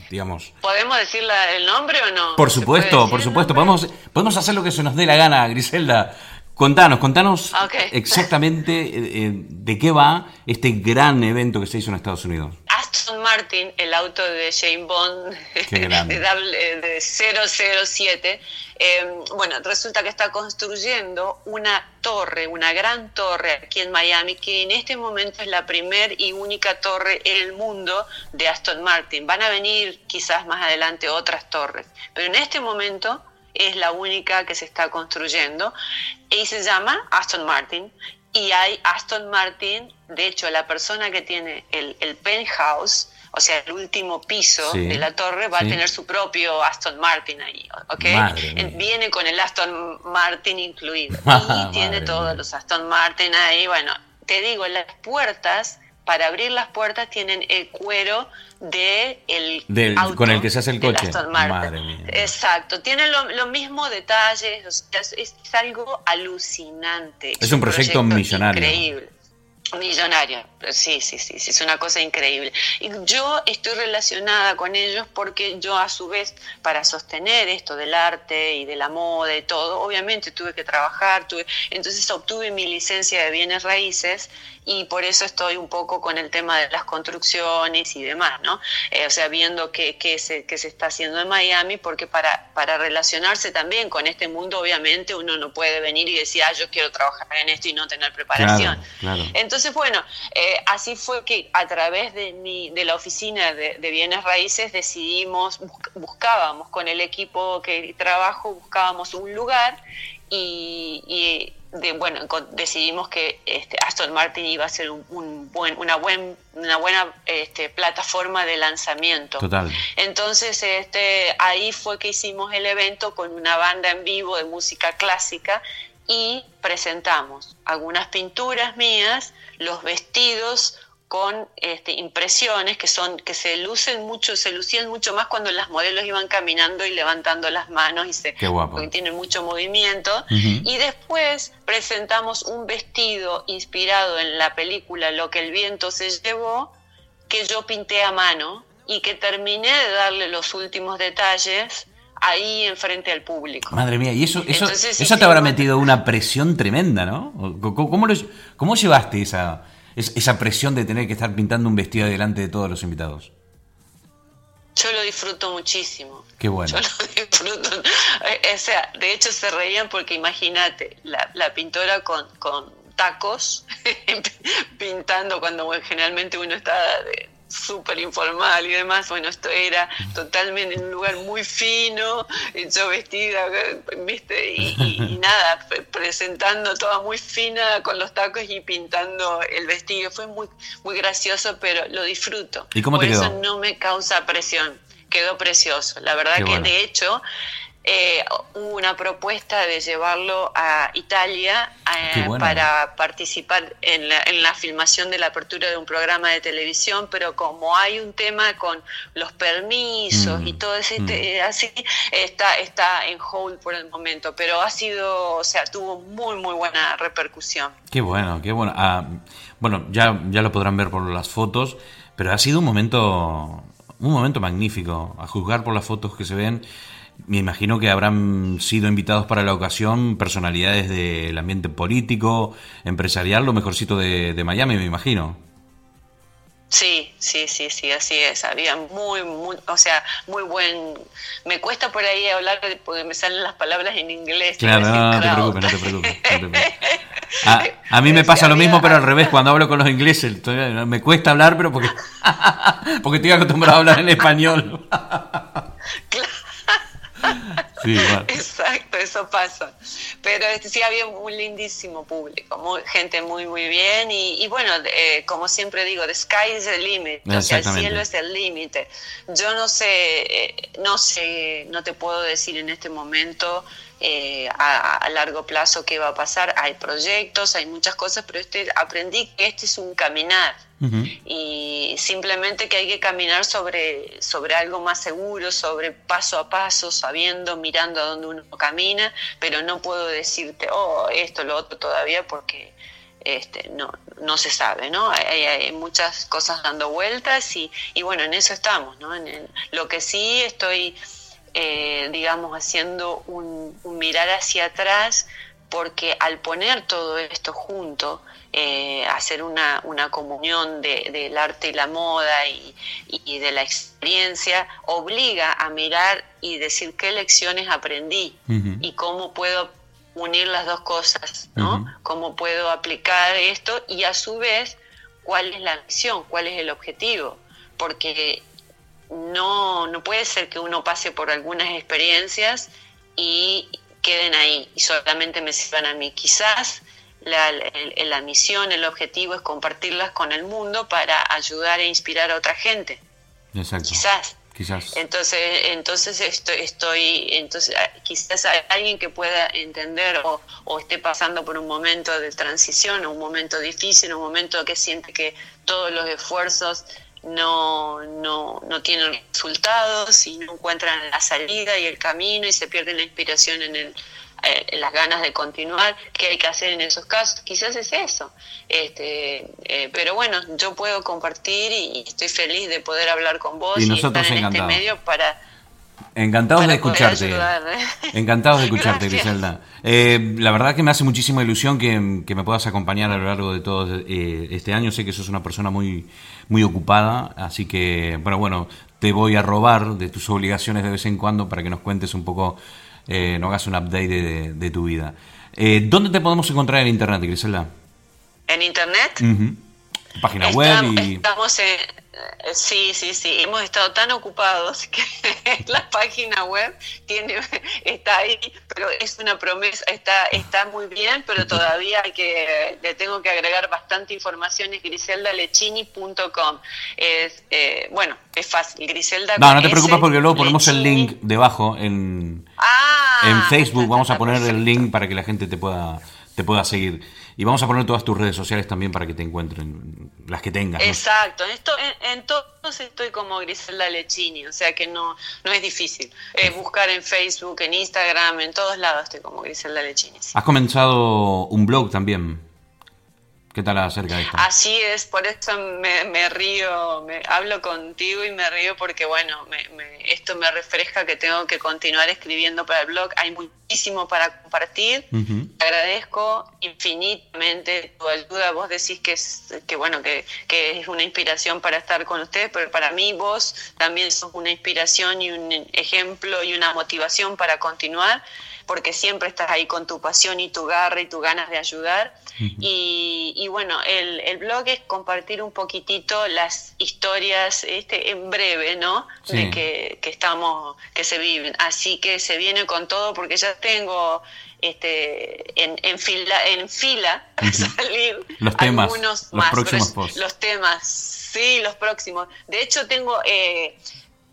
digamos. ¿Podemos decir el nombre o no? Por supuesto, por supuesto. Podemos, podemos hacer lo que se nos dé la gana, Griselda. Contanos, contanos exactamente eh, eh, de qué va este gran evento que se hizo en Estados Unidos. Aston Martin, el auto de Jane Bond de, de 007, eh, bueno, resulta que está construyendo una torre, una gran torre aquí en Miami, que en este momento es la primer y única torre en el mundo de Aston Martin. Van a venir quizás más adelante otras torres, pero en este momento es la única que se está construyendo y se llama Aston Martin. Y hay Aston Martin, de hecho la persona que tiene el, penthouse, o sea, el último piso de la torre, va a tener su propio Aston Martin ahí, ¿ok? Viene con el Aston Martin incluido. y tiene todos los Aston Martin ahí. Bueno, te digo, las puertas para abrir las puertas tienen el cuero de el con el que se hace el coche. Madre mía. Exacto, tienen los lo mismos detalles, es, algo alucinante. Es, un, proyecto, millonario. Increíble. Millonario, sí, sí, sí, sí, es una cosa increíble. Y yo estoy relacionada con ellos porque yo a su vez, para sostener esto del arte y de la moda y todo, obviamente tuve que trabajar, tuve, entonces obtuve mi licencia de bienes raíces y por eso estoy un poco con el tema de las construcciones y demás, ¿no? Eh, o sea, viendo qué, qué, se, qué se está haciendo en Miami, porque para, para relacionarse también con este mundo, obviamente uno no puede venir y decir, ah, yo quiero trabajar en esto y no tener preparación. Entonces, bueno, eh, así fue que a través de, mi, de la oficina de, de bienes raíces decidimos, buscábamos con el equipo que trabajo, buscábamos un lugar y, de, bueno, decidimos que este, Aston Martin iba a ser un, buen, una, buen, una buena este, plataforma de lanzamiento. Total. Entonces, este, ahí fue que hicimos el evento con una banda en vivo de música clásica y presentamos algunas pinturas mías, los vestidos con este, impresiones que son que se lucen mucho, se lucían mucho más cuando las modelos iban caminando y levantando las manos y se porque tienen mucho movimiento y después presentamos un vestido inspirado en la película Lo que el viento se llevó que yo pinté a mano y que terminé de darle los últimos detalles ahí enfrente al público. Madre mía, y eso, eso, eso te habrá metido una presión tremenda, ¿no? ¿Cómo, cómo, cómo llevaste esa, esa presión de tener que estar pintando un vestido delante de todos los invitados? Yo lo disfruto muchísimo. Qué bueno. Yo lo disfruto. Eh, o sea, de hecho se reían porque imagínate, la, la pintora con, con tacos pintando cuando generalmente uno está de, súper informal y demás. Bueno, esto era totalmente en un lugar muy fino, yo vestida, ¿viste? Y, nada, presentando toda muy fina con los tacos y pintando el vestido. Fue muy, muy gracioso, pero lo disfruto. ¿Y cómo Por eso no me causa presión. Quedó precioso. La verdad que de hecho eh, hubo una propuesta de llevarlo a Italia eh, para participar en la, filmación de la apertura de un programa de televisión, pero como hay un tema con los permisos y mm, todo ese mm. así, está, está en hold por el momento, pero ha sido, o sea, tuvo muy, muy buena repercusión. Qué bueno, qué bueno. Ah, bueno, ya, ya lo podrán ver por las fotos, pero ha sido un momento, un momento magnífico, a juzgar por las fotos que se ven me imagino que habrán sido invitados para la ocasión personalidades del ambiente político, empresarial, lo mejorcito de, Miami, me imagino. Sí, sí, sí, sí, así es. Había muy, muy, o sea, muy buen. Me cuesta por ahí hablar porque me salen las palabras en inglés. Claro, no, te preocupes, no te preocupes. A, mí me pasa lo mismo, pero al revés, cuando hablo con los ingleses, me cuesta hablar, pero porque, porque estoy acostumbrado a hablar en español. Exacto, eso pasa. Pero este, sí había un lindísimo público, muy, gente muy, muy bien. Y, bueno, eh, como siempre digo, the sky is the limit, o sea, el cielo es el límite. Yo no sé, eh, no sé, no te puedo decir en este momento eh, a, largo plazo qué va a pasar. Hay proyectos, hay muchas cosas, pero este, aprendí que este es un caminar y simplemente que hay que caminar sobre, sobre algo más seguro, sobre paso a paso, sabiendo, mirando a dónde uno camina, pero no puedo decirte, oh, esto, lo otro todavía, porque este, no, no se sabe, ¿no? Hay, muchas cosas dando vueltas y, y, bueno, en eso estamos, ¿no? En lo que sí estoy eh, digamos, haciendo un, mirar hacia atrás, porque al poner todo esto junto, eh, hacer una, una comunión del arte y la moda y, de la experiencia, obliga a mirar y decir qué lecciones aprendí y cómo puedo unir las dos cosas, ¿no? Cómo puedo aplicar esto y a su vez cuál es la misión, cuál es el objetivo, porque no, no puede ser que uno pase por algunas experiencias y queden ahí y solamente me sirvan a mí. Quizás la, la, misión, el objetivo es compartirlas con el mundo para ayudar e inspirar a otra gente. Exacto. Quizás. Quizás. Entonces, entonces estoy, estoy, entonces quizás hay alguien que pueda entender o, o, esté pasando por un momento de transición, un momento difícil, un momento que siente que todos los esfuerzos no, no, no tienen resultados y no encuentran la salida y el camino y se pierden la inspiración en, el, eh, las ganas de continuar, ¿qué hay que hacer en esos casos? Quizás es eso. Este, eh, pero bueno, yo puedo compartir y, estoy feliz de poder hablar con vos y, nosotros en este medio para Encantados de escucharte. Encantados de escucharte, Griselda. Eh, la verdad que me hace muchísima ilusión que, me puedas acompañar a lo largo de todo eh, este año. Sé que sos una persona muy, muy ocupada, así que, bueno, bueno, te voy a robar de tus obligaciones de vez en cuando para que nos cuentes un poco, eh, nos hagas un update de, tu vida. Eh, ¿Dónde te podemos encontrar en Internet, Griselda? ¿En Internet? Página web y... Estamos en sí, sí, sí. Hemos estado tan ocupados que la página web tiene, está ahí, pero es una promesa, está, está muy bien, pero todavía hay que, le tengo que agregar bastante información, es griseldalechini.com. Es, eh, bueno, es fácil, Griselda. No, no te preocupes porque luego ponemos el link debajo en, ah, en Facebook, vamos a poner el link para que la gente te pueda, te pueda seguir. Y vamos a poner todas tus redes sociales también para que te encuentren, las que tengas. Exacto, esto, en, todos estoy como Griselda Lechini, o sea que no, no es difícil. Eh, buscar en Facebook, en Instagram, en todos lados estoy como Griselda Lechini. Has comenzado un blog también. ¿Qué tal acerca de esto? Así es, por eso me, río, me hablo contigo y me río porque, bueno, me, esto me refresca que tengo que continuar escribiendo para el blog. Hay muchísimo para compartir. agradezco infinitamente tu ayuda. Vos decís que es, que, bueno, que, que es una inspiración para estar con ustedes, pero para mí vos también sos una inspiración y un ejemplo y una motivación para continuar porque siempre estás ahí con tu pasión y tu garra y tu ganas de ayudar. y, bueno, el, blog es compartir un poquitito las historias este, en breve, ¿no? De que, estamos, que se viven. Así que se viene con todo porque ya tengo este, en, en fila, en fila salir los temas, algunos los próximos posts. Los temas, sí, los próximos. De hecho, tengo... Eh,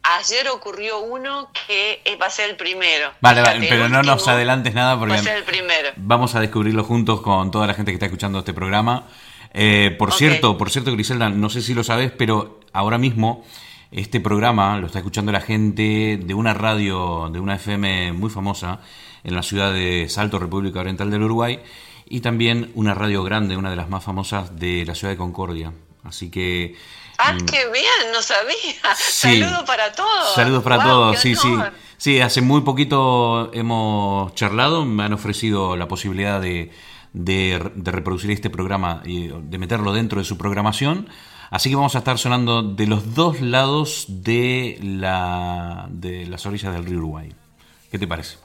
Ayer ocurrió uno que va a ser el primero. Vale, vale pero no nos adelantes nada porque va a ser el primero. vamos a descubrirlo juntos con toda la gente que está escuchando este programa. Eh, por cierto, por cierto, Griselda, no sé si lo sabes, pero ahora mismo este programa lo está escuchando la gente de una radio, de una FM muy famosa en la ciudad de Salto, República Oriental del Uruguay, y también una radio grande, una de las más famosas de la ciudad de Concordia. Así que Ah, mm. qué bien, no sabía. Saludos para todos. Saludos para todos, sí, sí. Sí, hace muy poquito hemos charlado, me han ofrecido la posibilidad de, de, reproducir este programa y de meterlo dentro de su programación. Así que vamos a estar sonando de los dos lados de, la, de las orillas del río Uruguay. ¿Qué te parece?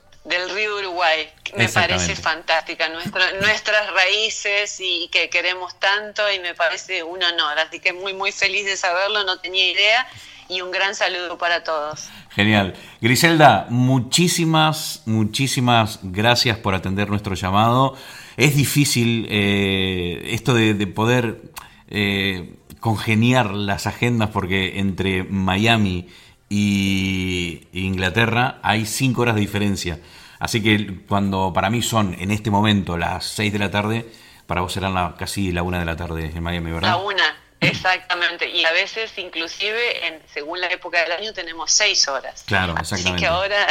Uruguay. Me parece fantástica nuestras raíces y que queremos tanto y me parece un honor. Así que muy, muy feliz de saberlo, no tenía idea. y un gran saludo para todos. Genial. Griselda, muchísimas, muchísimas gracias por atender nuestro llamado. Es difícil eh, esto de, poder eh, congeniar las agendas porque entre Miami y Inglaterra hay cinco horas de diferencia. Así que cuando para mí son en este momento las seis de la tarde, para vos serán casi la una de la tarde en Miami, ¿verdad? La una, exactamente. Y a veces, inclusive, en, según la época del año, tenemos seis horas. Claro, exactamente. Así que ahora,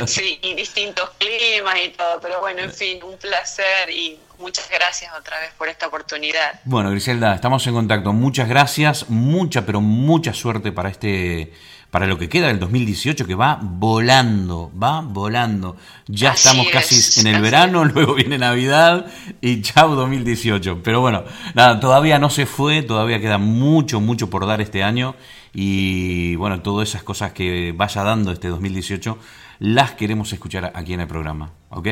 sí, y distintos climas y todo. Pero bueno, en fin, un placer y muchas gracias otra vez por esta oportunidad. Bueno, Griselda, estamos en contacto. Muchas gracias, mucha, pero mucha suerte para este para lo que queda del 2018 que va volando, va volando. Ya estamos casi en el verano, luego viene Navidad y chao 2018. Pero bueno, nada, todavía no se fue, todavía queda mucho, mucho por dar este año y bueno, todas esas cosas que vaya dando este 2018 las queremos escuchar aquí en el programa, ¿ok?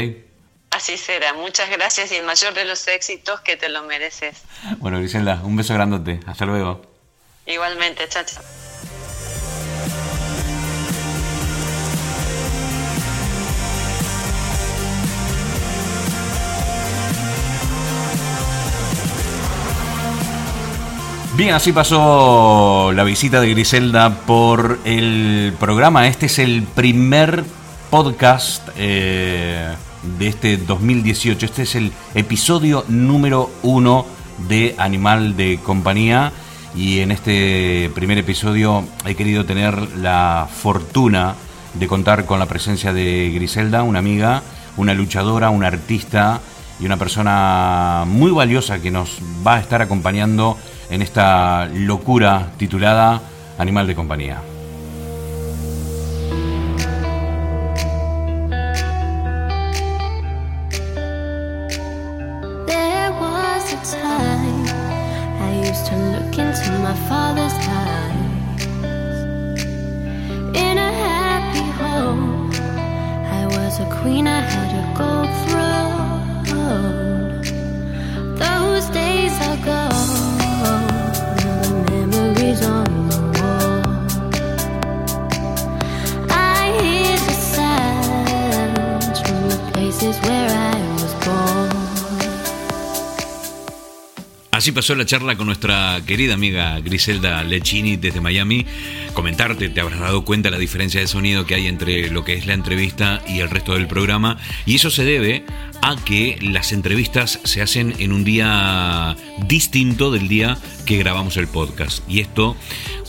Así será, muchas gracias y el mayor de los éxitos que te lo mereces. Bueno, Griselda, un beso grandote, hasta luego. Igualmente, chao, chao. Bien, así pasó la visita de Griselda por el programa. Este es el primer podcast eh, de este 2018. Este es el episodio número uno de Animal de Compañía. Y en este primer episodio he querido tener la fortuna de contar con la presencia de Griselda, una amiga, una luchadora, una artista y una persona muy valiosa que nos va a estar acompañando en esta locura titulada Animal de Compañía. Así pasó la charla con nuestra querida amiga Griselda Lechini desde Miami. Comentarte, te habrás dado cuenta la diferencia de sonido que hay entre lo que es la entrevista y el resto del programa. Y eso se debe a que las entrevistas se hacen en un día distinto del día que grabamos el podcast. Y esto,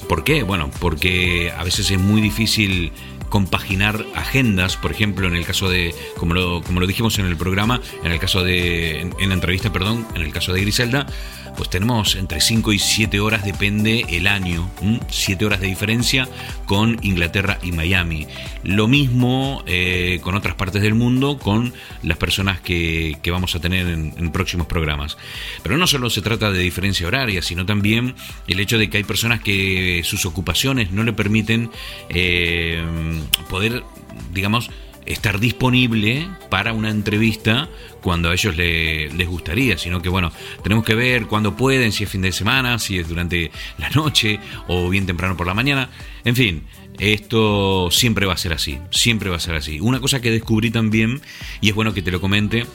¿por qué? Bueno, porque a veces es muy difícil compaginar agendas, por ejemplo, en el caso de, como lo, como lo dijimos en el programa, en el caso de, en, la entrevista, perdón, en el caso de Griselda, pues tenemos entre 5 y 7 horas, depende el año, 7 horas de diferencia con Inglaterra y Miami. Lo mismo eh, con otras partes del mundo, con las personas que, vamos a tener en, próximos programas. Pero no solo se trata de diferencia horaria, sino también el hecho de que hay personas que sus ocupaciones no le permiten eh, poder, digamos, estar disponible para una entrevista cuando a ellos les gustaría, sino que bueno, tenemos que ver cuándo pueden, si es fin de semana, si es durante la noche o bien temprano por la mañana, en fin. Esto siempre va a ser así, siempre va a ser así. Una cosa que descubrí también, y es bueno que te lo comente,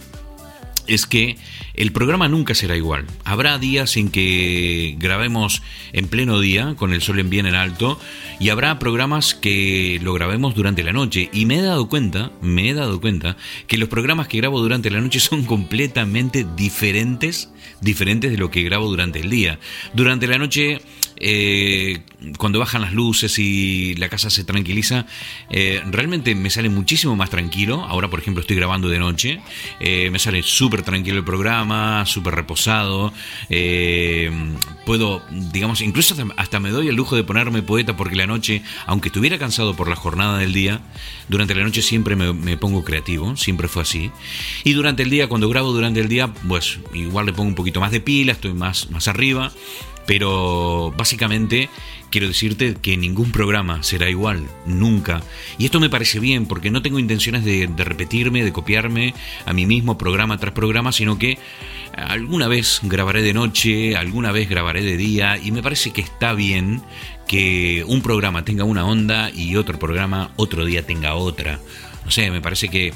es que el programa nunca será igual. Habrá días en que grabemos en pleno día, con el sol en bien en alto, y habrá programas que lo grabemos durante la noche. Y me he dado cuenta, me he dado cuenta, que los programas que grabo durante la noche son completamente diferentes, diferentes de lo que grabo durante el día. Durante la noche eh, cuando bajan las luces y la casa se tranquiliza, eh, realmente me sale muchísimo más tranquilo. Ahora, por ejemplo, estoy grabando de noche, eh, me sale súper tranquilo el programa, súper reposado. puedo, digamos, incluso hasta, me doy el lujo de ponerme poeta porque la noche, aunque estuviera cansado por la jornada del día, durante la noche siempre me, me pongo creativo, siempre fue así. Y durante el día, cuando grabo durante el día, pues igual le pongo un poquito más de pila, estoy más, más arriba. Pero básicamente quiero decirte que ningún programa será igual, nunca. Y esto me parece bien porque no tengo intenciones de, repetirme, de copiarme a mí mismo programa tras programa, sino que Alguna vez grabaré de noche, alguna vez grabaré de día y me parece que está bien que un programa tenga una onda y otro programa otro día tenga otra. No sé, me parece que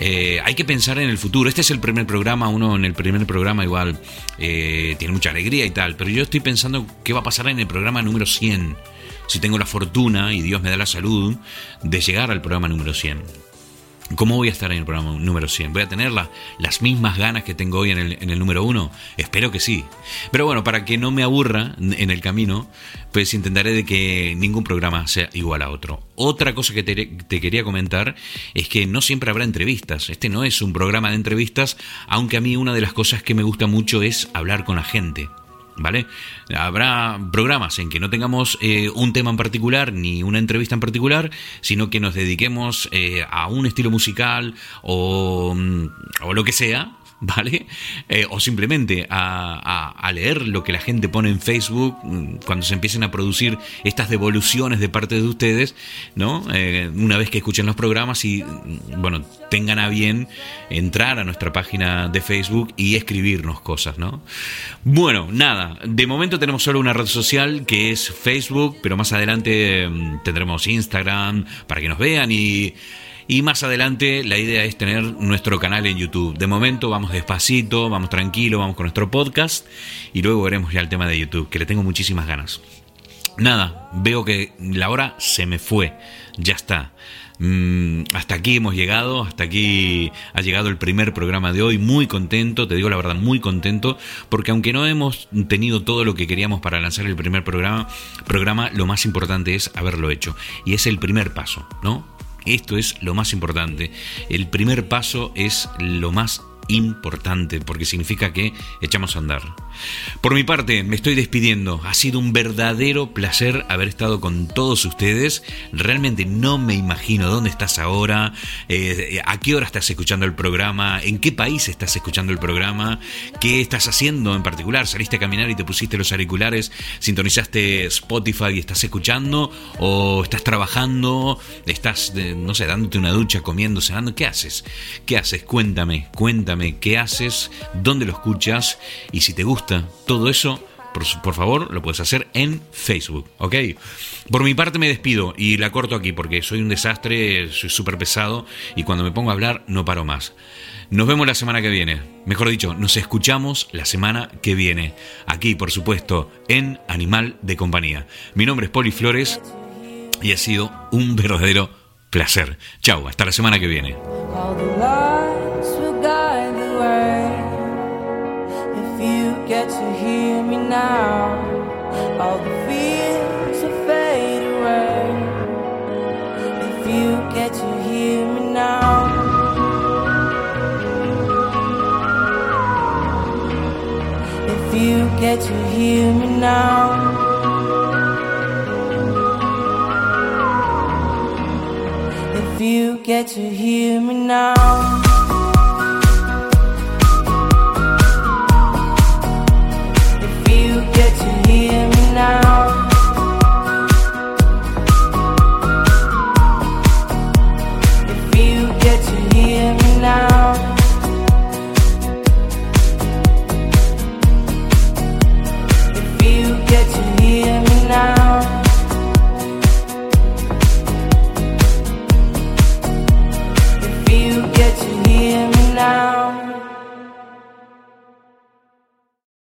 eh, hay que pensar en el futuro. Este es el primer programa, uno en el primer programa igual eh, tiene mucha alegría y tal, pero yo estoy pensando qué va a pasar en el programa número 100, si tengo la fortuna y Dios me da la salud de llegar al programa número 100. ¿Cómo voy a estar en el programa número 100? ¿Voy a tener las mismas ganas que tengo hoy en el, en el número 1? Espero que sí. Pero bueno, para que no me aburra en el camino, pues intentaré de que ningún programa sea igual a otro. Otra cosa que te, te, quería comentar es que no siempre habrá entrevistas. Este no es un programa de entrevistas, aunque a mí una de las cosas que me gusta mucho es hablar con la gente. ¿Vale? Habrá programas en que no tengamos eh, un tema en particular ni una entrevista en particular, sino que nos dediquemos eh, a un estilo musical o, mm, o lo que sea, ¿vale? Eh, o simplemente a, leer lo que la gente pone en Facebook mm, cuando se empiecen a producir estas devoluciones de parte de ustedes, ¿no? Eh, una vez que escuchen los programas y, mm, bueno, tengan a bien entrar a nuestra página de Facebook y escribirnos cosas, ¿no? Bueno, nada, de momento tenemos solo una red social que es Facebook, pero más adelante mm, tendremos Instagram para que nos vean y y más adelante la idea es tener nuestro canal en YouTube. De momento vamos despacito, vamos tranquilo, vamos con nuestro podcast y luego veremos ya el tema de YouTube, que le tengo muchísimas ganas. Nada, veo que la hora se me fue, ya está. Mm, hasta aquí hemos llegado, hasta aquí ha llegado el primer programa de hoy, muy contento, te digo la verdad, muy contento, porque aunque no hemos tenido todo lo que queríamos para lanzar el primer programa, programa lo más importante es haberlo hecho, y es el primer paso, ¿no? Esto es lo más importante. El primer paso es lo más importante porque significa que echamos a andar. Por mi parte, me estoy despidiendo. Ha sido un verdadero placer haber estado con todos ustedes. Realmente no me imagino dónde estás ahora, eh, a qué hora estás escuchando el programa, en qué país estás escuchando el programa, qué estás haciendo en particular. ¿Saliste a caminar y te pusiste los auriculares, sintonizaste Spotify y estás escuchando? ¿O estás trabajando? ¿Estás, no sé, dándote una ducha, comiendo, cenando? ¿Qué haces? ¿Qué haces? Cuéntame, cuéntame qué haces, dónde lo escuchas y si te gusta todo eso, por, favor, lo puedes hacer en Facebook, ¿ok? Por mi parte me despido y la corto aquí porque soy un desastre, soy súper pesado y cuando me pongo a hablar no paro más. Nos vemos la semana que viene. Mejor dicho, nos escuchamos la semana que viene. Aquí, por supuesto, en Animal de Compañía. Mi nombre es Poli Flores y ha sido un verdadero placer. Chao, hasta la semana que viene. Get to hear me now. All the fears will fade away. If you get to hear me now. If you get to hear me now. If you get to hear me now.